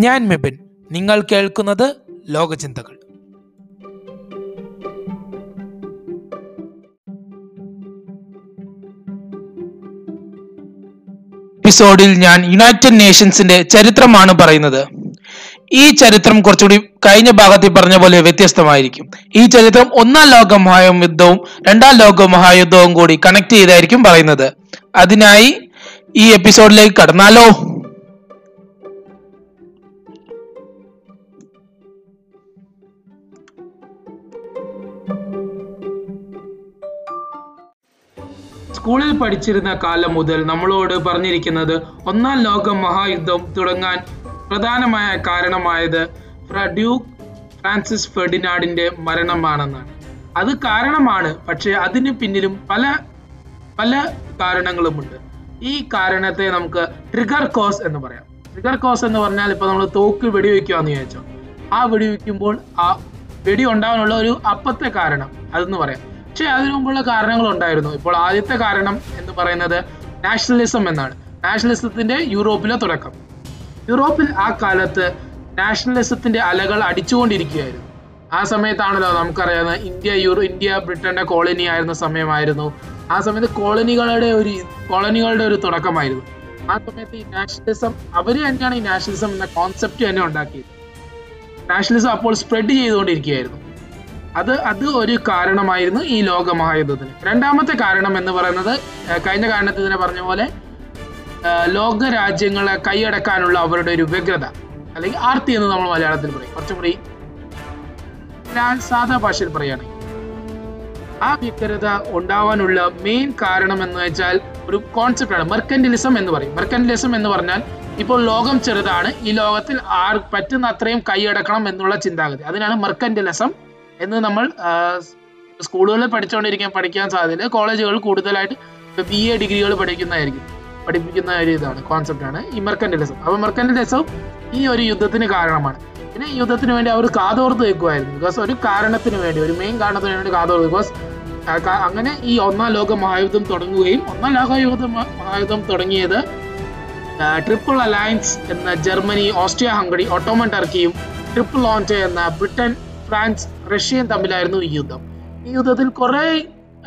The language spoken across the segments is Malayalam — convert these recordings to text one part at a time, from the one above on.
ഞാൻ മെബിൻ. നിങ്ങൾ കേൾക്കുന്നത് ലോകചിന്തകൾ. എപ്പിസോഡിൽ ഞാൻ യുണൈറ്റഡ് നേഷൻസിന്റെ ചരിത്രമാണ് പറയുന്നത്. ഈ ചരിത്രം കുറച്ചുകൂടി കഴിഞ്ഞ ഭാഗത്തിൽ പറഞ്ഞ പോലെ വ്യത്യസ്തമായിരിക്കും. ഈ ചരിത്രം ഒന്നാം ലോക മഹായുദ്ധവും രണ്ടാം ലോക മഹായുദ്ധവും കൂടി കണക്ട് ചെയ്തായിരിക്കും പറയുന്നത്. അതിനായി ഈ എപ്പിസോഡിലേക്ക് കടന്നാലോ. സ്കൂളിൽ പഠിച്ചിരുന്ന കാലം മുതൽ നമ്മളോട് പറഞ്ഞിരിക്കുന്നത് ഒന്നാം ലോക മഹായുദ്ധം തുടങ്ങാൻ പ്രധാനമായ കാരണമായത് ഡ്യൂക്ക് ഫ്രാൻസിസ് ഫെർഡിനാഡിന്റെ മരണമാണെന്നാണ്. അത് കാരണമാണ് പക്ഷേ അതിന് പിന്നിലും പല പല കാരണങ്ങളുമുണ്ട്. ഈ കാരണത്തെ നമുക്ക് ട്രിഗർ കോസ് എന്ന് പറയാം. ട്രിഗർ കോസ് എന്ന് പറഞ്ഞാൽ ഇപ്പൊ നമ്മൾ തോക്ക് വെടിവെക്കുകയെന്ന് വിചാരിച്ചോ. ആ വെടിവെക്കുമ്പോൾ ആ വെടി ഉണ്ടാവാനുള്ള ഒരു അപ്പത്തെ കാരണം അതെന്ന് പറയാം. പക്ഷെ അതിനു മുമ്പുള്ള കാരണങ്ങൾ ഉണ്ടായിരുന്നു ഇപ്പോൾ ആദ്യത്തെ കാരണം എന്ന് പറയുന്നത് നാഷണലിസം എന്നാണ്. നാഷണലിസത്തിന്റെ യൂറോപ്പിലെ തുടക്കം. യൂറോപ്പിൽ ആ കാലത്ത് നാഷണലിസത്തിന്റെ അലകൾ അടിച്ചുകൊണ്ടിരിക്കുകയായിരുന്നു. ആ സമയത്താണല്ലോ നമുക്കറിയാവുന്ന ഇന്ത്യ യൂറോ ഇന്ത്യ ബ്രിട്ടന്റെ കോളനി ആയിരുന്ന സമയമായിരുന്നു. ആ സമയത്ത് കോളനികളുടെ ഒരു കോളനികളുടെ ഒരു തുടക്കമായിരുന്നു. ആ സമയത്ത് ഈ നാഷണലിസം അവർ തന്നെയാണ് ഈ നാഷണലിസം എന്ന കോൺസെപ്റ്റ് തന്നെ ഉണ്ടാക്കിയത്. നാഷണലിസം അപ്പോൾ സ്പ്രെഡ് ചെയ്തുകൊണ്ടിരിക്കുകയായിരുന്നു. അത് അത് ഒരു കാരണമായിരുന്നു ഈ ലോകമഹായുദ്ധത്തിന്. രണ്ടാമത്തെ കാരണം എന്ന് പറയുന്നത് കഴിഞ്ഞ കാരണത്തിൽ തന്നെ പറഞ്ഞ പോലെ ലോക രാജ്യങ്ങളെ കൈയടക്കാനുള്ള അവരുടെ ഒരു വ്യഗ്രത അല്ലെങ്കിൽ ആർത്തി എന്ന് നമ്മൾ മലയാളത്തിൽ പറയും. കുറച്ചും കൂടി ഞാൻ സാധാ ഭാഷയിൽ പറയുകയാണെങ്കിൽ ആ വ്യഗ്രത ഉണ്ടാവാനുള്ള മെയിൻ കാരണം എന്ന് വെച്ചാൽ ഒരു കോൺസെപ്റ്റ് ആണ് മെർക്കൻഡലിസം എന്ന് പറയും. മെർക്കൻഡലിസം എന്ന് പറഞ്ഞാൽ ഇപ്പോൾ ലോകം ചെറുതാണ് ഈ ലോകത്തിൽ ആർ പറ്റുന്ന അത്രയും കൈയടക്കണം എന്നുള്ള ചിന്താഗതി. അതിനാണ് മെർക്കൻഡലിസം എന്ന് നമ്മൾ സ്കൂളുകളിൽ പഠിച്ചുകൊണ്ടിരിക്കാൻ പഠിക്കാൻ സാധ്യത കോളേജുകൾ കൂടുതലായിട്ട് ബി എ ഡിഗ്രികൾ പഠിക്കുന്നതായിരിക്കും. പഠിപ്പിക്കുന്ന ഒരു ഇതാണ് കോൺസെപ്റ്റ് ആണ് ഈ മെർക്കന്റലിസം അപ്പൊ മെർക്കൻഡലിസം ഈ ഒരു യുദ്ധത്തിന് കാരണമാണ്. പിന്നെ യുദ്ധത്തിന് വേണ്ടി അവർ കാതോർത്ത് വെക്കുമായിരുന്നു. ബിക്കോസ് ഒരു കാരണത്തിന് വേണ്ടി ഒരു മെയിൻ കാരണത്തിന് വേണ്ടി കാതോർത്ത് ബിക്കോസ് അങ്ങനെ ഈ ഒന്നാം ലോക മഹായുദ്ധം തുടങ്ങുകയും ഒന്നാം ലോക യുദ്ധ മഹായുദ്ധം തുടങ്ങിയത് ട്രിപ്പിൾ അലയൻസ് എന്ന ജർമ്മനി ഓസ്ട്രിയ ഹംഗറി ഒട്ടോമൻ ടർക്കിയും ട്രിപ്പിൾ ഓൺറ്റെ എന്ന ബ്രിട്ടൻ ഫ്രാൻസ് റഷ്യയും തമ്മിലായിരുന്നു ഈ യുദ്ധം. ഈ യുദ്ധത്തിൽ കുറെ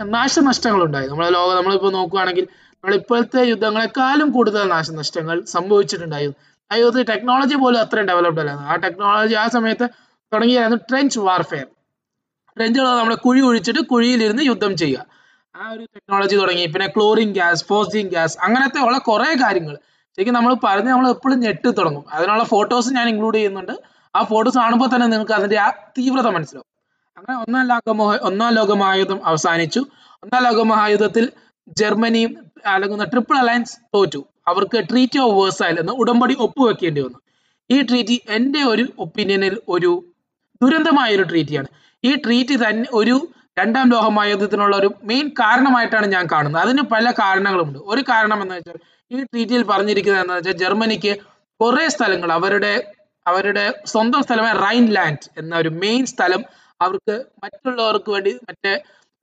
നാശനഷ്ടങ്ങൾ ഉണ്ടായി നമ്മളെ ലോകം നമ്മളിപ്പോൾ നോക്കുകയാണെങ്കിൽ നമ്മൾ ഇപ്പോഴത്തെ യുദ്ധങ്ങളെക്കാളും കൂടുതൽ നാശനഷ്ടങ്ങൾ സംഭവിച്ചിട്ടുണ്ടായിരുന്നു. ആ യുദ്ധത്തിൽ ടെക്നോളജി പോലും അത്രയും ഡെവലപ്ഡ് അല്ലായിരുന്നു. ആ ടെക്നോളജി ആ സമയത്ത് തുടങ്ങിയായിരുന്നു ട്രെഞ്ച് വാർഫെയർ ട്രെഞ്ചുകൾ നമ്മുടെ കുഴി ഒഴിച്ചിട്ട് കുഴിയിലിരുന്ന് യുദ്ധം ചെയ്യുക. ആ ഒരു ടെക്നോളജി തുടങ്ങി. പിന്നെ ക്ലോറിൻ ഗ്യാസ് ഫോസ്ജിൻ ഗ്യാസ് അങ്ങനത്തെ ഉള്ള കുറെ കാര്യങ്ങൾ ശരിക്കും നമ്മൾ പറഞ്ഞ് നമ്മൾ എപ്പോഴും ഞെട്ടി തുടങ്ങും. അതിനുള്ള ഫോട്ടോസ് ഞാൻ ഇൻക്ലൂഡ് ചെയ്യുന്നുണ്ട്. ആ ഫോട്ടോസ് കാണുമ്പോൾ തന്നെ നിങ്ങൾക്ക് അതിന്റെ ആ തീവ്രത മനസ്സിലാവും. അങ്ങനെ ഒന്നാം ലോക മഹാ ഒന്നാം ലോക മഹായുദ്ധം അവസാനിച്ചു. ഒന്നാം ലോകമഹായുദ്ധത്തിൽ ജർമ്മനിയും അല്ലെങ്കിൽ ട്രിപ്പിൾ അലയൻസ് തോറ്റു. അവർക്ക് ട്രീറ്റി ഓഫ് വേഴ്സായൽ എന്ന ഉടമ്പടി ഒപ്പുവെക്കേണ്ടി വന്നു. ഈ ട്രീറ്റി എന്റെ ഒരു ഒപ്പീനിയനിൽ ഒരു ദുരന്തമായ ഒരു ട്രീറ്റിയാണ് ഈ ട്രീറ്റി തന്നെ ഒരു രണ്ടാം ലോക മഹായുദ്ധത്തിനുള്ള ഒരു മെയിൻ കാരണമായിട്ടാണ് ഞാൻ കാണുന്നത്. അതിന് പല കാരണങ്ങളുമുണ്ട്. ഒരു കാരണം എന്ന് വെച്ചാൽ ഈ ട്രീറ്റിയിൽ പറഞ്ഞിരിക്കുന്നത് എന്ന് വെച്ചാൽ ജർമ്മനിക്ക് കുറേ സ്ഥലങ്ങൾ അവരുടെ അവരുടെ സ്വന്തം സ്ഥലമായ റൈൻലാൻഡ് എന്ന ഒരു മെയിൻ സ്ഥലം അവർക്ക് മറ്റുള്ളവർക്ക് വേണ്ടി മറ്റേ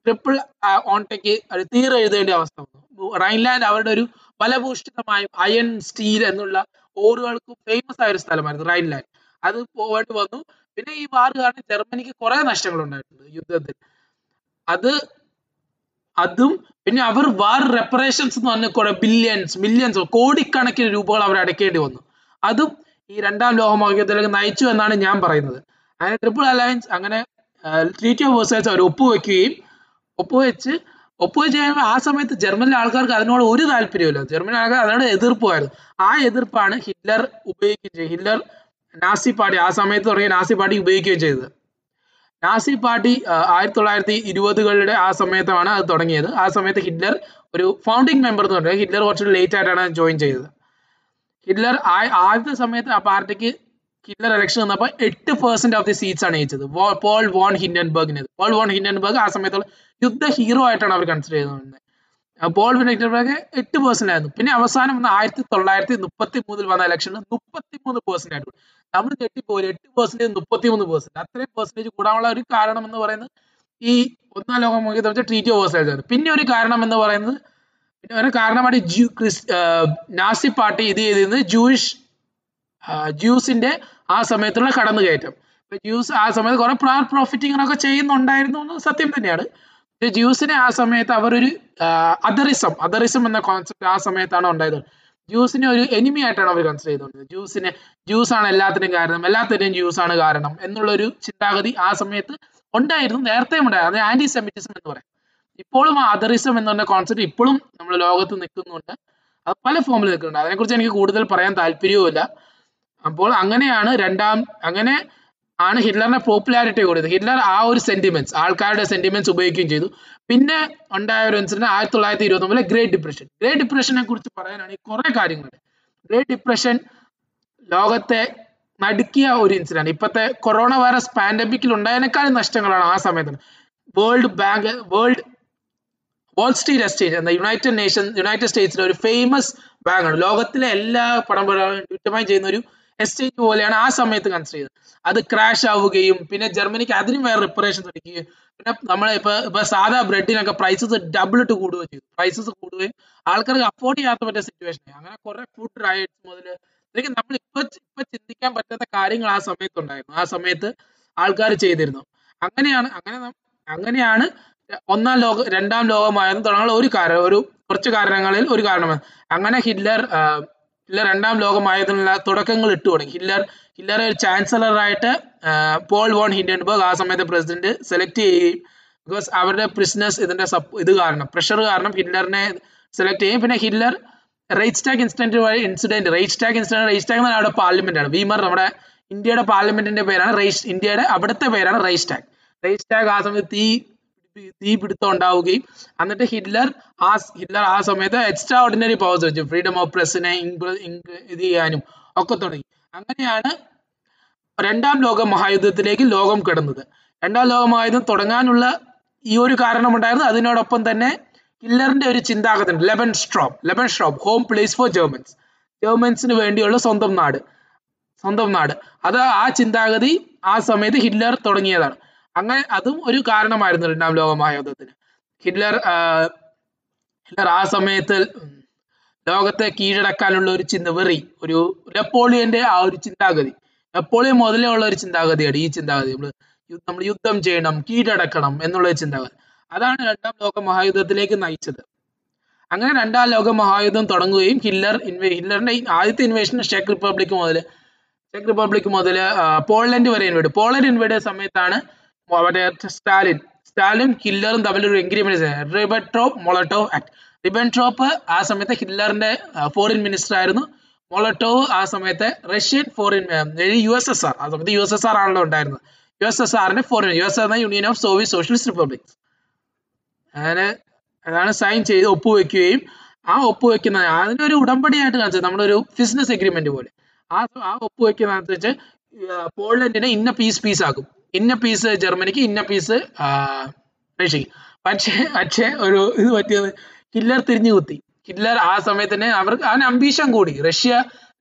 ട്രിപ്പിൾ ഓൺടേക്ക് ഒരു എഴുതേണ്ട അവസ്ഥ വന്നു. റൈൻലാൻഡ് അവരുടെ ഒരു ഫലഭൂഷ്ടമായ അയൺ സ്റ്റീൽ എന്നുള്ള ഓറുകൾക്ക് ഫേമസ് ആയ ഒരു സ്ഥലമായിരുന്നു റൈൻലാൻഡ്. അത് പോയിട്ട് വന്നു. പിന്നെ ഈ വാർ കാരണം ജർമ്മനിക്ക് കുറെ നഷ്ടങ്ങൾ ഉണ്ടായിട്ടുണ്ട് യുദ്ധത്തിൽ. അത് അതും പിന്നെ അവർ വാർ റെപ്പറേഷൻസ് എന്ന് പറഞ്ഞ കുറെ ബില്യൺസ് മില്യൺസ് കോടിക്കണക്കിന് രൂപകൾ അവർ അടയ്ക്കേണ്ടി വന്നു. അതും ഈ രണ്ടാം ലോകമാകത്തിലേക്ക് മഹായുദ്ധത്തിലേക്ക് നയിച്ചു എന്നാണ് ഞാൻ പറയുന്നത്. അങ്ങനെ ട്രിപ്പിൾ അലയൻസ് അങ്ങനെ ട്രീറ്റി ഓഫ് വേഴ്സൈസ് അവർ ഒപ്പുവെക്കുകയും ഒപ്പുവെച്ച് ഒപ്പുവെച്ച് കഴിയുമ്പോൾ ആ സമയത്ത് ജർമ്മനിലെ ആൾക്കാർക്ക് അതിനോട് ഒരു താല്പര്യമില്ല ജർമ്മനി ആൾക്കാർ അതിനോട് എതിർപ്പായിരുന്നു ആ എതിർപ്പാണ് ഹിറ്റ്ലർ ഉപയോഗിക്കുകയും ഹിറ്റ്ലർ നാസി പാർട്ടി ആ സമയത്ത് തുടങ്ങിയ നാസി പാർട്ടി ഉപയോഗിക്കുകയും ചെയ്തത്. നാസി പാർട്ടി ആയിരത്തി തൊള്ളായിരത്തി ഇരുപതുകളുടെ ആ സമയത്താണ് അത് തുടങ്ങിയത്. ആ സമയത്ത് ഹിറ്റ്ലർ ഒരു ഫൗണ്ടിങ് മെമ്പർ എന്ന് പറഞ്ഞത് ഹിറ്റ്ലർ കുറച്ച് ലേറ്റ് ആയിട്ടാണ് ജോയിൻ ചെയ്തത്. ഹിറ്റ്ലർ ആദ്യത്തെ സമയത്ത് ആ പാർട്ടിക്ക് ഹിറ്റ്ലർ ഇലക്ഷൻ വന്നപ്പോൾ എട്ട് പെർസെന്റ് ഓഫ് ദി സീറ്റ്സ് ആണ് ജയിച്ചത്. പോൾ വോൺ ഹിൻഡൻബർഗിന് പോൾ വോൺ ഹിൻഡൻബർഗ് ആ സമയത്തുള്ള യുദ്ധ ഹീറോ ആയിട്ടാണ് അവർ കൺസിഡർ ചെയ്തുകൊണ്ടിരുന്നത് പോൾ ഹിൻഡൻബർഗ് എട്ട് പെർസെന്റ് ആയിരുന്നു. പിന്നെ അവസാനം വന്ന ആയിരത്തി തൊള്ളായിരത്തി മുപ്പത്തി മൂന്നിൽ വന്ന ഇലക്ഷനിൽ മുപ്പത്തി മൂന്ന് പെർസെന്റ് ആയിട്ട്. നമ്മൾ ഞെട്ടിപ്പോയി എട്ട് പെർസെന്റേജ് മുപ്പത്തി മൂന്ന് പെർസെന്റ് അത്രയും പെർസെന്റേജ് കൂടാനുള്ള ഒരു കാരണം എന്ന് പറയുന്നത് ഈ ഒന്നാം ലോക മുഖ്യ ട്രീറ്റി ഓഫ് ആയിരുന്നു. പിന്നെ ഒരു കാരണം എന്ന് പറയുന്നത് പിന്നെ ഒരു കാരണമായിട്ട് നാസി പാർട്ടി ഇത് ചെയ്തിരുന്നത് ജൂയിഷ് ജ്യൂസിന്റെ ആ സമയത്തുള്ള കടന്നുകയറ്റം. ഇപ്പൊ ജ്യൂസ് ആ സമയത്ത് കുറെ പ്രോഫിറ്റിംഗ് ഒക്കെ ചെയ്യുന്നുണ്ടായിരുന്നു എന്ന് സത്യം തന്നെയാണ്. ജ്യൂസിനെ ആ സമയത്ത് അവരൊരു അതറിസം അതറിസം എന്ന കോൺസെപ്റ്റ് ആ സമയത്താണ് ഉണ്ടായത്. ജ്യൂസിനെ ഒരു എനിമി ആയിട്ടാണ് അവർ കൺസിഡർ ചെയ്തുകൊണ്ടിരുന്നത്. ജ്യൂസിനെ ജ്യൂസ് ആണ് എല്ലാത്തിനും കാരണം എല്ലാത്തിനും ജ്യൂസ് ആണ് കാരണം എന്നുള്ള ഒരു ചിന്താഗതി ആ സമയത്ത് ഉണ്ടായിരുന്നു നേരത്തെ ഉണ്ടായിരുന്നു. ആന്റി സെമിറ്റിസം എന്ന് പറയാം. ഇപ്പോഴും ആ അതറിസം എന്ന് പറഞ്ഞ കോൺസെപ്റ്റ് ഇപ്പോഴും നമ്മൾ ലോകത്ത് നിൽക്കുന്നുണ്ട്. അത് പല ഫോമിൽ നിൽക്കുന്നുണ്ട്. അതിനെക്കുറിച്ച് എനിക്ക് കൂടുതൽ പറയാൻ താല്പര്യവുമില്ല. അപ്പോൾ അങ്ങനെയാണ് രണ്ടാം അങ്ങനെ ആണ് ഹിറ്റ്ലറിനെ പോപ്പുലാരിറ്റി കൂടിയത്. ഹിറ്റ്ലർ ആ ഒരു സെന്റിമെന്റ്സ് ആൾക്കാരുടെ സെന്റിമെന്റ്സ് ഉപയോഗിക്കുകയും ചെയ്തു. പിന്നെ ഉണ്ടായ ഒരു ഇൻസിഡന്റ് ആയിരത്തി തൊള്ളായിരത്തി ഇരുപത്തി ഒമ്പതിലെ ഗ്രേറ്റ് ഡിപ്രഷൻ ഗ്രേറ്റ് ഡിപ്രഷനെ കുറിച്ച് പറയാനാണെങ്കിൽ കുറെ കാര്യങ്ങളുണ്ട്. ഗ്രേറ്റ് ഡിപ്രഷൻ ലോകത്തെ നടുക്കിയ ഒരു ഇൻസിഡന്റ് ഇപ്പോഴത്തെ കൊറോണ വൈറസ് പാൻഡമിക്കിൽ ഉണ്ടായതിനേക്കാളും നഷ്ടങ്ങളാണ് ആ സമയത്ത്. World bank world wall street estate എന്ന യുണൈറ്റഡ് നേഷൻ യുണൈറ്റഡ് സ്റ്റേറ്റ്സിലെ ഒരു ഫേമസ് ബാങ്കാണ് ലോകത്തിലെ എല്ലാ പടം ഡിറ്റർമൈൻ ചെയ്യുന്ന ഒരു എസ്റ്റേറ്റ് പോലെയാണ് ആ സമയത്ത് കൺസിഡർ ചെയ്തത്. അത് ക്രാഷ് ആവുകയും പിന്നെ ജർമ്മനിക്ക് അതിനും വേറെ റിപ്പറേഷൻ തുടങ്ങുകയും പിന്നെ നമ്മളെ ഇപ്പൊ ഇപ്പൊ സാധാ ബ്രെഡിനൊക്കെ പ്രൈസസ് ഡബിൾ ഇട്ട് കൂടുകയും ചെയ്തു. പ്രൈസസ് കൂടുകയും ആൾക്കാർക്ക് അഫോർഡ് ചെയ്യാത്ത പറ്റിയ സിറ്റുവേഷൻ അങ്ങനെ കുറെ ഫുഡ് റൈറ്റ്സ് മുതൽ എനിക്ക് നമ്മൾ ഇപ്പൊ ഇപ്പൊ ചിന്തിക്കാൻ പറ്റാത്ത കാര്യങ്ങൾ ആ സമയത്ത് ഉണ്ടായിരുന്നു. ആ സമയത്ത് ആൾക്കാർ ചെയ്തിരുന്നു. അങ്ങനെയാണ് അങ്ങനെ അങ്ങനെയാണ് ഒന്നാം ലോക രണ്ടാം ലോകമായിരുന്നു തുടങ്ങാനുള്ള ഒരു കാരണം ഒരു കുറച്ച് കാരണങ്ങളിൽ ഒരു കാരണമാണ്. അങ്ങനെ ഹിറ്റ്ലർ ഹിറ്റ്ലർ രണ്ടാം ലോകമായതിനുള്ള തുടക്കങ്ങൾ ഇട്ടു തുടങ്ങി. ഹിറ്റ്ലർ ഹിറ്റ്ലർ ഒരു ചാൻസലറായിട്ട് പോൾ വോൺ ഹിൻഡൻബർഗ് ആ സമയത്ത് പ്രസിഡന്റ് സെലക്ട് ചെയ്യുകയും ബിക്കോസ് അവരുടെ പ്രിസിനസ് ഇതിന്റെ ഇത് കാരണം പ്രഷർ കാരണം ഹിറ്റ്ലറിനെ സെലക്ട് ചെയ്യും പിന്നെ ഹിറ്റ്ലർ റൈറ്റ്സ്റ്റാഗ് ഇൻസിഡന്റ് വഴി ഇൻസിഡന്റ് റൈറ്റ്സ്റ്റാഗ് ഇൻസിഡന്റ് റൈറ്റ്സ്റ്റാഗ് എന്ന് അവിടെ പാർലമെന്റ് ആണ്. വീമർ നമ്മുടെ ഇന്ത്യയുടെ പാർലമെന്റിന്റെ പേരാണ് റൈസ് ഇന്ത്യയുടെ അവിടുത്തെ പേരാണ് റൈസ്റ്റാഗ് റൈസ്റ്റാഗ് ആ സമയത്ത് തീ തീ പിടുത്തം ഉണ്ടാവുകയും എന്നിട്ട് ഹിറ്റ്ലർ ആ ഹിറ്റ്ലർ ആ സമയത്ത് എക്സ്ട്രാ ഓർഡിനറി പവേഴ്സ് വെച്ചു ഫ്രീഡം ഓഫ് പ്രസിനെ ഇത് ചെയ്യാനും ഒക്കെ തുടങ്ങി. അങ്ങനെയാണ് രണ്ടാം ലോക മഹായുദ്ധത്തിലേക്ക് ലോകം കിടന്നത്. രണ്ടാം ലോക മഹായുദ്ധം തുടങ്ങാനുള്ള ഈ ഒരു കാരണം ഉണ്ടായിരുന്നു അതിനോടൊപ്പം തന്നെ ഹിറ്റ്ലറിന്റെ ഒരു ചിന്താഗതി Lebensraum Lebensraum home place for Germans ജർമൻസിന് വേണ്ടിയുള്ള സ്വന്തം നാട്. സ്വന്തം നാട്. അത് ആ ചിന്താഗതി ആ സമയത്ത് ഹിറ്റ്ലർ തുടങ്ങിയതാണ്. അങ്ങനെ അതും ഒരു കാരണമായിരുന്നു രണ്ടാം ലോക മഹായുദ്ധത്തിന് ഹിറ്റ്ലർ ഹിറ്റ്ലർ ആ സമയത്ത് ലോകത്തെ കീഴടക്കാനുള്ള ഒരു ചിന്ത വെറി. ഒരു നെപ്പോളിയന്റെ ആ ഒരു ചിന്താഗതി. നെപ്പോളിയൻ മുതലേ ഉള്ള ഒരു ചിന്താഗതിയാണ് ഈ ചിന്താഗതി. നമ്മൾ നമ്മൾ യുദ്ധം ചെയ്യണം കീഴടക്കണം എന്നുള്ള ചിന്താഗതി. അതാണ് രണ്ടാം ലോക മഹായുദ്ധത്തിലേക്ക് നയിച്ചത്. അങ്ങനെ രണ്ടാം ലോക മഹായുദ്ധം തുടങ്ങുകയും ഹിറ്റ്ലർ ഇൻവേ ഹിറ്റ്ലറിന്റെ ആദ്യത്തെ ഇൻവേഷൻ ചെക്ക് റിപ്പബ്ലിക് മുതൽ ചെക്ക് റിപ്പബ്ലിക് മുതൽ പോളണ്ട് വരെ ഇൻവേഡ് പോളണ്ട് ഇൻവേഡ് സമയത്താണ് മറ്റേ സ്റ്റാലിൻ. സ്റ്റാലിൻ ഹിറ്റ്ലറും തമ്മിലൊരു agreement Ribbentrop Molotov pact Ribbentrop ആ സമയത്ത് ഹിറ്റ്ലറിന്റെ ഫോറിൻ മിനിസ്റ്റർ ആയിരുന്നു. മൊളട്ടോവ് ആ സമയത്ത് Russian foreign U S S R ആ സമയത്ത് യു എസ് എസ് ആർ ആണല്ലോ ഉണ്ടായിരുന്നത്. യു എസ് എസ് ആറിന്റെ ഫോറിൻ യു എസ് എന്ന union of Soviet socialist republics അങ്ങനെ അതാണ് സൈൻ ചെയ്ത് ഒപ്പുവെക്കുകയും ആ ഒപ്പുവെക്കുന്ന അതിനൊരു ഉടമ്പടിയായിട്ട് കാണിച്ചത് നമ്മുടെ ഒരു ബിസിനസ് എഗ്രിമെന്റ് പോലെ. ആ ആ ഒപ്പുവെക്കുന്നതനുസരിച്ച് പോളണ്ടിനെ ഇന്ന പീസ് പീസ് ആക്കും. ഇന്ന പീസ് ജർമ്മനിക്ക് ഇന്ന പീസ് റഷ്യക്ക്. പക്ഷേ പക്ഷേ ഒരു ഇത് പറ്റിയത് ഹിറ്റ്ലർ തിരിഞ്ഞു കുത്തി. ഹിറ്റ്ലർ ആ സമയത്ത് തന്നെ അവർക്ക് അവന് അംബീഷൻ കൂടി. റഷ്യ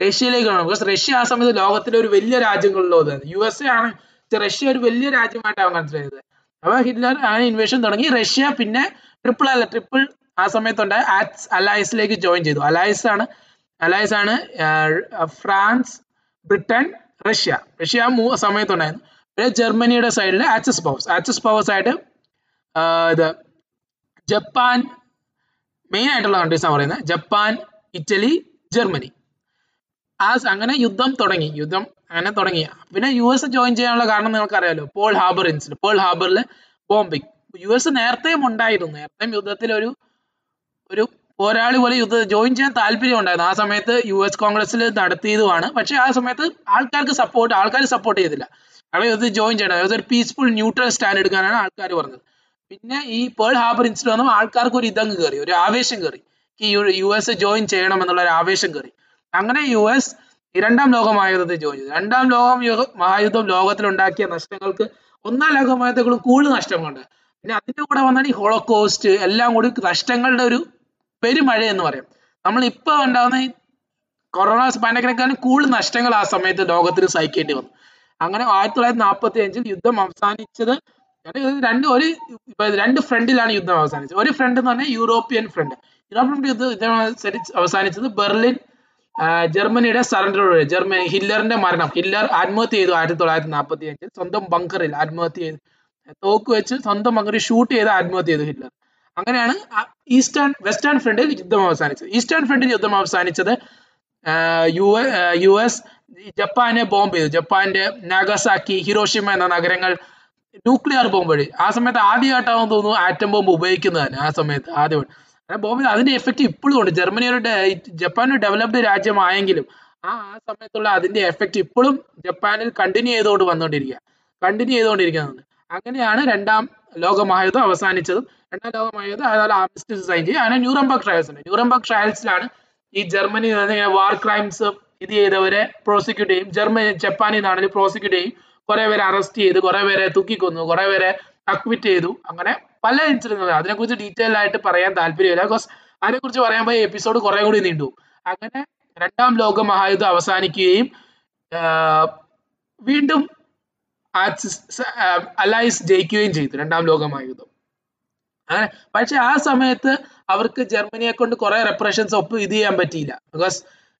റഷ്യയിലേക്കാണ് ബിക്കോസ് റഷ്യ ആ സമയത്ത് ലോകത്തിലെ ഒരു വലിയ രാജ്യങ്ങളിലോ യു എസ് എ ആണ് റഷ്യ ഒരു വലിയ രാജ്യമായിട്ടാണ് അവൻ ചെയ്തത് അപ്പൊ ഹിറ്റ്ലർ ആ ഇൻവേഷൻ തുടങ്ങി. റഷ്യ പിന്നെ ട്രിപ്പിൾ അല്ല ട്രിപ്പിൾ ആ സമയത്തുണ്ടായ ആറ്റ്സ് അലയൻസിലേക്ക് ജോയിൻ ചെയ്തു. അലയൻസ് ആണ് അലയൻസ് ആണ് ഫ്രാൻസ് ബ്രിട്ടൻ റഷ്യ. റഷ്യ ആ സമയത്തുണ്ടായിരുന്നു. ജർമ്മനിയുടെ സൈഡിൽ ആക്സസ് പവേഴ്സ് ആക്സസ് പവേഴ്സ് ആയിട്ട് ഇത് ജപ്പാൻ മെയിൻ ആയിട്ടുള്ള കൺട്രീസ് ആണ് പറയുന്നത് ജപ്പാൻ ഇറ്റലി ജർമ്മനി. ആ അങ്ങനെ യുദ്ധം തുടങ്ങി. യുദ്ധം അങ്ങനെ തുടങ്ങി. പിന്നെ യു എസ് ജോയിൻ ചെയ്യാനുള്ള കാരണം നിങ്ങൾക്കറിയാലോ. പോൾ ഹാർബർ ഇൻസിഡന്റ് പോൾ ഹാർബറിൽ ബോംബിങ് യു എസ് നേരത്തെയും ഉണ്ടായിരുന്നു. നേരത്തെയും യുദ്ധത്തിൽ ഒരു ഒരു പോരാളി പോലെ യുദ്ധ ജോയിൻ ചെയ്യാൻ താല്പര്യം ഉണ്ടായിരുന്നു ആ സമയത്ത് യു എസ് കോൺഗ്രസ്സിൽ നടത്തിയതുമാണ്. പക്ഷെ ആ സമയത്ത് ആൾക്കാർക്ക് സപ്പോർട്ട് ആൾക്കാർ സപ്പോർട്ട് ചെയ്തില്ല. അവിടെ യുദ്ധത്തിൽ ജോയിൻ ചെയ്യണം. അതായത് ഒരു പീസ്ഫുൾ ന്യൂട്രൽ സ്റ്റാൻഡ് എടുക്കാനാണ് ആൾക്കാർ പറഞ്ഞത്. പിന്നെ ഈ പേൾ ഹാർബർ ഇൻസിഡന്റ് വന്നപ്പോൾ ആൾക്കാർക്ക് ഒരു ഇതങ്ങ് കയറി ഒരു ആവേശം കയറി യു എസ് ജോയിൻ ചെയ്യണം എന്നുള്ള ഒരു ആവേശം കയറി അങ്ങനെ യു എസ് രണ്ടാം ലോക മഹായുദ്ധത്തിൽ ജോയിൻ ചെയ്തു. രണ്ടാം ലോക മഹായുദ്ധം ലോകത്തിലുണ്ടാക്കിയ നഷ്ടങ്ങൾക്ക് ഒന്നാം ലോക മഹായുദ്ധത്തിലും കൂടുതൽ നഷ്ടങ്ങളുണ്ട്. പിന്നെ അതിന്റെ കൂടെ വന്നാണ് ഈ ഹോളോകോസ്റ്റ് എല്ലാം കൂടി നഷ്ടങ്ങളുടെ ഒരു പെരുമഴ എന്ന് പറയും. നമ്മൾ ഇപ്പൊ ഉണ്ടാകുന്ന ഈ കൊറോണ പാൻഡമിക്കിനെക്കാളും കൂടുതൽ നഷ്ടങ്ങൾ ആ സമയത്ത് ലോകത്തിന് സഹിക്കേണ്ടി വന്നു. അങ്ങനെ ആയിരത്തി തൊള്ളായിരത്തി നാൽപ്പത്തി അഞ്ചിൽ യുദ്ധം അവസാനിച്ചത് രണ്ട് ഒരു രണ്ട് ഫ്രണ്ടിലാണ് യുദ്ധം അവസാനിച്ചത്. ഒരു ഫ്രണ്ട് എന്ന് പറഞ്ഞാൽ യൂറോപ്യൻ ഫ്രണ്ട്. യൂറോപ്യൻ യുദ്ധം യുദ്ധം അവസാനിച്ചത് ബെർലിൻ ജർമ്മനിയുടെ സറണ്ടറോടെ ജർമ്മനി ഹില്ലറിന്റെ മരണം. ഹില്ലർ ആത്മഹത്യ ചെയ്തു ആയിരത്തി തൊള്ളായിരത്തി നാൽപ്പത്തി അഞ്ചിൽ സ്വന്തം ബങ്കറിൽ ആത്മഹത്യ ചെയ്തു. തോക്ക് വെച്ച് സ്വന്തം ബങ്കറിൽ ഷൂട്ട് ചെയ്ത് ആത്മഹത്യ ചെയ്തു ഹില്ലർ അങ്ങനെയാണ് ഈസ്റ്റേൺ വെസ്റ്റേൺ ഫ്രണ്ടിൽ യുദ്ധം അവസാനിച്ചത്. ഈസ്റ്റേൺ ഫ്രണ്ടിൽ യുദ്ധം അവസാനിച്ചത് യു യു എസ് ജപ്പാനെ ബോംബ് ചെയ്തു. ജപ്പാന്റെ നാഗസാക്കി ഹിരോഷിമ എന്ന നഗരങ്ങൾ ന്യൂക്ലിയർ ബോംബ് വഴി. ആ സമയത്ത് ആദ്യമായിട്ടാണെന്ന് തോന്നുന്നു ആറ്റം ബോംബ് ഉപയോഗിക്കുന്നത് തന്നെ ആ സമയത്ത് ആദ്യമായിട്ട്. ബോംബ് അതിന്റെ എഫക്റ്റ് ഇപ്പോഴും ഉണ്ട്. ജർമ്മനി ഒരു ജപ്പാൻ ഒരു ഡെവലപ്ഡ് രാജ്യമായെങ്കിലും ആ ആ സമയത്തുള്ള അതിന്റെ എഫക്റ്റ് ഇപ്പോഴും ജപ്പാനിൽ കണ്ടിന്യൂ ചെയ്തുകൊണ്ട് വന്നുകൊണ്ടിരിക്കുക. കണ്ടിന്യൂ ചെയ്തുകൊണ്ടിരിക്കുന്നുണ്ട് അങ്ങനെയാണ് രണ്ടാം ലോക മഹായുദ്ധം അവസാനിച്ചതും. രണ്ടാം ലോക മഹായുദ്ധം അതുപോലെ ആംസ്റ്റ് സൈൻ ചെയ്യും അങ്ങനെ ന്യൂറംബർഗ് ട്രയൽസ് ഉണ്ട്. ന്യൂറംബർഗ് ട്രയൽസിലാണ് ഈ ജർമ്മനി വാർ ക്രൈംസ് ഇത് ചെയ്തവരെ പ്രോസിക്യൂട്ട് ചെയ്യും. ജർമ്മനി ജപ്പാനിൽ നിന്നാണെങ്കിൽ പ്രോസിക്യൂട്ട് ചെയ്യും. കുറെ പേരെ അറസ്റ്റ് ചെയ്ത് കുറെ പേരെ തൂക്കിക്കൊന്നു കുറെ പേരെ അക്വിറ്റ് ചെയ്തു. അങ്ങനെ പല ഇൻസിഡൻസ് അതിനെക്കുറിച്ച് ഡീറ്റെയിൽ ആയിട്ട് പറയാൻ താല്പര്യമില്ല. ബിക്കോസ് അതിനെക്കുറിച്ച് പറയാൻ പോയ എപ്പിസോഡ് കുറെ കൂടി നീണ്ടു. അങ്ങനെ രണ്ടാം ലോക മഹായുദ്ധം അവസാനിക്കുകയും വീണ്ടും അലൈസ് ജയിക്കുകയും ചെയ്തു രണ്ടാം ലോക മഹായുദ്ധം. അങ്ങനെ പക്ഷെ ആ സമയത്ത് അവർക്ക് ജർമ്മനിയെ കൊണ്ട് കുറെ റെപ്രഷൻസ് ഒപ്പ് ഇത് ചെയ്യാൻ പറ്റിയില്ല. ബിക്കോസ്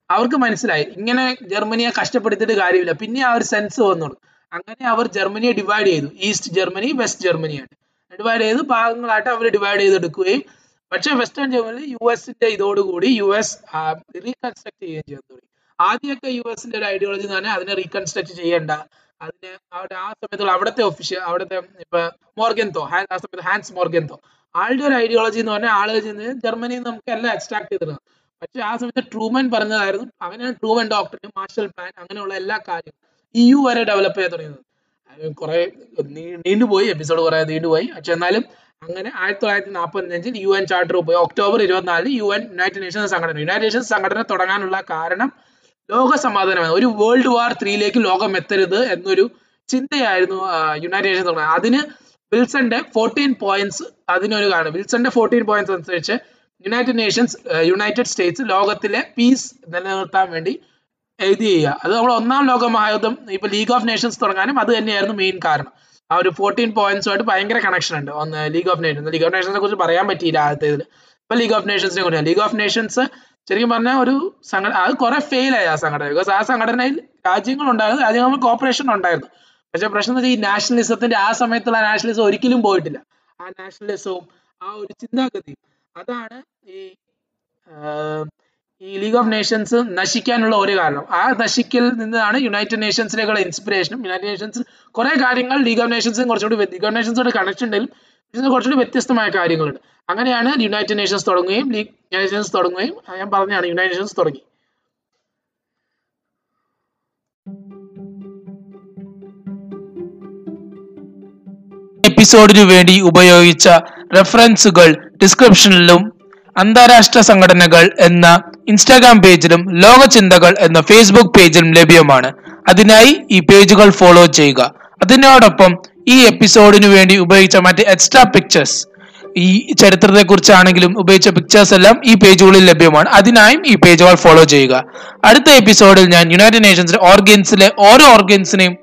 അവർക്ക് മനസ്സിലായി ഇങ്ങനെ ജർമ്മനിയെ കഷ്ടപ്പെടുത്തിയിട്ട് കാര്യമില്ല. പിന്നെ ആ ഒരു സെൻസ് വന്നു അങ്ങനെ അവർ ജർമ്മനിയെ ഡിവൈഡ് ചെയ്തു. ഈസ്റ്റ് ജർമ്മനി വെസ്റ്റ് ജർമ്മനിയായിട്ട് ഡിവൈഡ് ചെയ്ത് ഭാഗങ്ങളായിട്ട് അവർ ഡിവൈഡ് ചെയ്തെടുക്കുകയും പക്ഷേ വെസ്റ്റേൺ ജർമ്മനി യു എസിന്റെ ഇതോടുകൂടി യു എസ് റീകൺസ്ട്രക്ട് ചെയ്യുകയും ചെയ്യാൻ തുടങ്ങി. ആദ്യമൊക്കെ യു എസിന്റെ ഒരു ഐഡിയോളജി പറഞ്ഞാൽ അതിനെ റീകൺസ്ട്രക്ട് ചെയ്യേണ്ട അതിന് അവിടെ ആ സമയത്തുള്ള അവിടുത്തെ ഒഫീഷ്യൽ അവിടുത്തെ ഇപ്പൊ മോർഗൻതോ ആ സമയത്ത് ഹാൻസ് മോർഗൻതോ ആളുടെ ഒരു ഐഡിയോളജി എന്ന് പറഞ്ഞാൽ ആൾ ചെന്ന് ജർമ്മനിയിൽ നിന്ന് നമുക്ക് എല്ലാം എക്സ്ട്രാക്ട് ചെയ്തിരുന്നത് പക്ഷെ ആ സമയത്ത് ട്രൂമൻ പറഞ്ഞതായിരുന്നു. അവനാണ് ട്രൂമൻ ഡോക്ടർ മാർഷൽ പ്ലാൻ അങ്ങനെയുള്ള എല്ലാ കാര്യവും. ഇ യു വരെ ഡെവലപ്പ് ചെയ്യാൻ തുടങ്ങിയത്. കുറെ നീണ്ടുപോയി എപ്പിസോഡ് കുറെ നീണ്ടുപോയി പക്ഷെ എന്നാലും അങ്ങനെ ആയിരത്തി തൊള്ളായിരത്തി നാൽപ്പത്തി അഞ്ചിൽ യു എൻ ചാർട്ടർ പോയി. ഒക്ടോബർ ഇരുപത്തിനാലിന് യുഎൻ യുണൈറ്റഡ് നേഷൻസ് സംഘടന. യുണൈറ്റഡ് നേഷൻസ് സംഘടന തുടങ്ങാനുള്ള കാരണം ലോക സമാധാനമാണ്. ഒരു വേൾഡ് വാർ ത്രീയിലേക്ക് ലോകം എത്തരുത് എന്നൊരു ചിന്തയായിരുന്നു യുണൈറ്റഡ് നേഷൻസ് തുടങ്ങുന്നത്. അതിന് വിൽസന്റെ ഫോർട്ടീൻ പോയിന്റ്സ് അതിനൊരു കാരണം വിൽസന്റെ ഫോർട്ടീൻ പോയിന്റ്സ് അനുസരിച്ച് യുണൈറ്റഡ് നേഷൻസ് യുണൈറ്റഡ് സ്റ്റേറ്റ്സ് ലോകത്തിലെ പീസ് നിലനിർത്താൻ വേണ്ടി എഴുതി ചെയ്യുക അത് നമ്മൾ ഒന്നാം ലോക മഹായുദ്ധം ഇപ്പൊ ലീഗ് ഓഫ് നേഷൻസ് തുടങ്ങാനും അത് തന്നെയായിരുന്നു മെയിൻ കാരണം. ആ ഒരു ഫോർട്ടീൻ പോയിന്റ്സുമായിട്ട് ഭയങ്കര കണക്ഷൻ ഉണ്ട്. ഒന്ന് league of nations league of നേഷൻസിനെ കുറിച്ച് പറയാൻ പറ്റിയില്ല ആദ്യത്തെ ഇതിൽ ഇപ്പൊ ലീഗ് ഓഫ് നേഷൻസിനെ കുറിച്ച് ലീഗ് ഓഫ് നേഷൻസ് ശരിക്കും പറഞ്ഞാൽ ഒരു സംഘടന അത് കുറെ ഫെയിൽ ആയി ആ സംഘടന. ബിക്കോസ് ആ സംഘടനയിൽ രാജ്യങ്ങൾ ഉണ്ടായിരുന്നു രാജ്യങ്ങൾ കോപ്പറേഷൻ ഉണ്ടായിരുന്നു. പക്ഷെ പ്രശ്നം വെച്ചാൽ ഈ നാഷണലിസത്തിന്റെ ആ സമയത്തുള്ള നാഷണലിസം ഒരിക്കലും പോയിട്ടില്ല. ആ നാഷണലിസവും ആ ഒരു ചിന്താഗതിയും അതാണ് ഈ ഈ ലീഗ് ഓഫ് നേഷൻസ് നശിക്കാനുള്ള ഒരു കാരണം. ആ നശിക്കൽ നിന്നാണ് യുണൈറ്റഡ് നേഷൻസിലേക്കുള്ള ഇൻസ്പിറേഷനും യുണൈറ്റഡ് നേഷൻസ് കുറെ കാര്യങ്ങൾ ലീഗ് ഓഫ് നേഷൻസും കുറച്ചുകൂടി ലീഗ് ഓഫ് നേഷൻസോട് കണക്ഷൻ ഉണ്ടെങ്കിലും കുറച്ചുകൂടി വ്യത്യസ്തമായ കാര്യങ്ങളുണ്ട്. അങ്ങനെയാണ് യുണൈറ്റഡ് നേഷൻസ് തുടങ്ങുകയും ലീഗ് നേഷൻസ് തുടങ്ങുകയും ഞാൻ പറഞ്ഞാണ് യുണൈറ്റഡ് നേഷൻസ് തുടങ്ങി. എപ്പിസോഡിനു വേണ്ടി ഉപയോഗിച്ച റെഫറൻസുകൾ ഡിസ്ക്രിപ്ഷനിലും അന്താരാഷ്ട്ര സംഘടനകൾ എന്ന ഇൻസ്റ്റാഗ്രാം പേജിലും ലോക ചിന്തകൾ എന്ന ഫേസ്ബുക്ക് പേജിലും ലഭ്യമാണ്. അതിനായി ഈ പേജുകൾ ഫോളോ ചെയ്യുക. അതിനോടൊപ്പം ഈ എപ്പിസോഡിനു വേണ്ടി ഉപയോഗിച്ച മറ്റ് എക്സ്ട്രാ പിക്ചേഴ്സ് ഈ ചരിത്രത്തെ കുറിച്ചാണെങ്കിലും ഉപയോഗിച്ച പിക്ചേഴ്സ് എല്ലാം ഈ പേജുകളിൽ ലഭ്യമാണ്. അതിനായും ഈ പേജുകൾ ഫോളോ ചെയ്യുക. അടുത്ത എപ്പിസോഡിൽ ഞാൻ യുണൈറ്റഡ് നേഷൻസിലെ ഓർഗൻസിലെ ഓരോ ഓർഗൻസിനെയും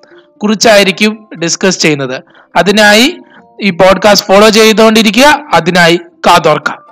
കുറിച്ചായിരിക്കും ഡിസ്കസ് ചെയ്യുന്നത്. അതിനായി ഈ പോഡ്കാസ്റ്റ് ഫോളോ ചെയ്തുകൊണ്ടിരിക്കുക. അതിനായി കാതോർക്കാം.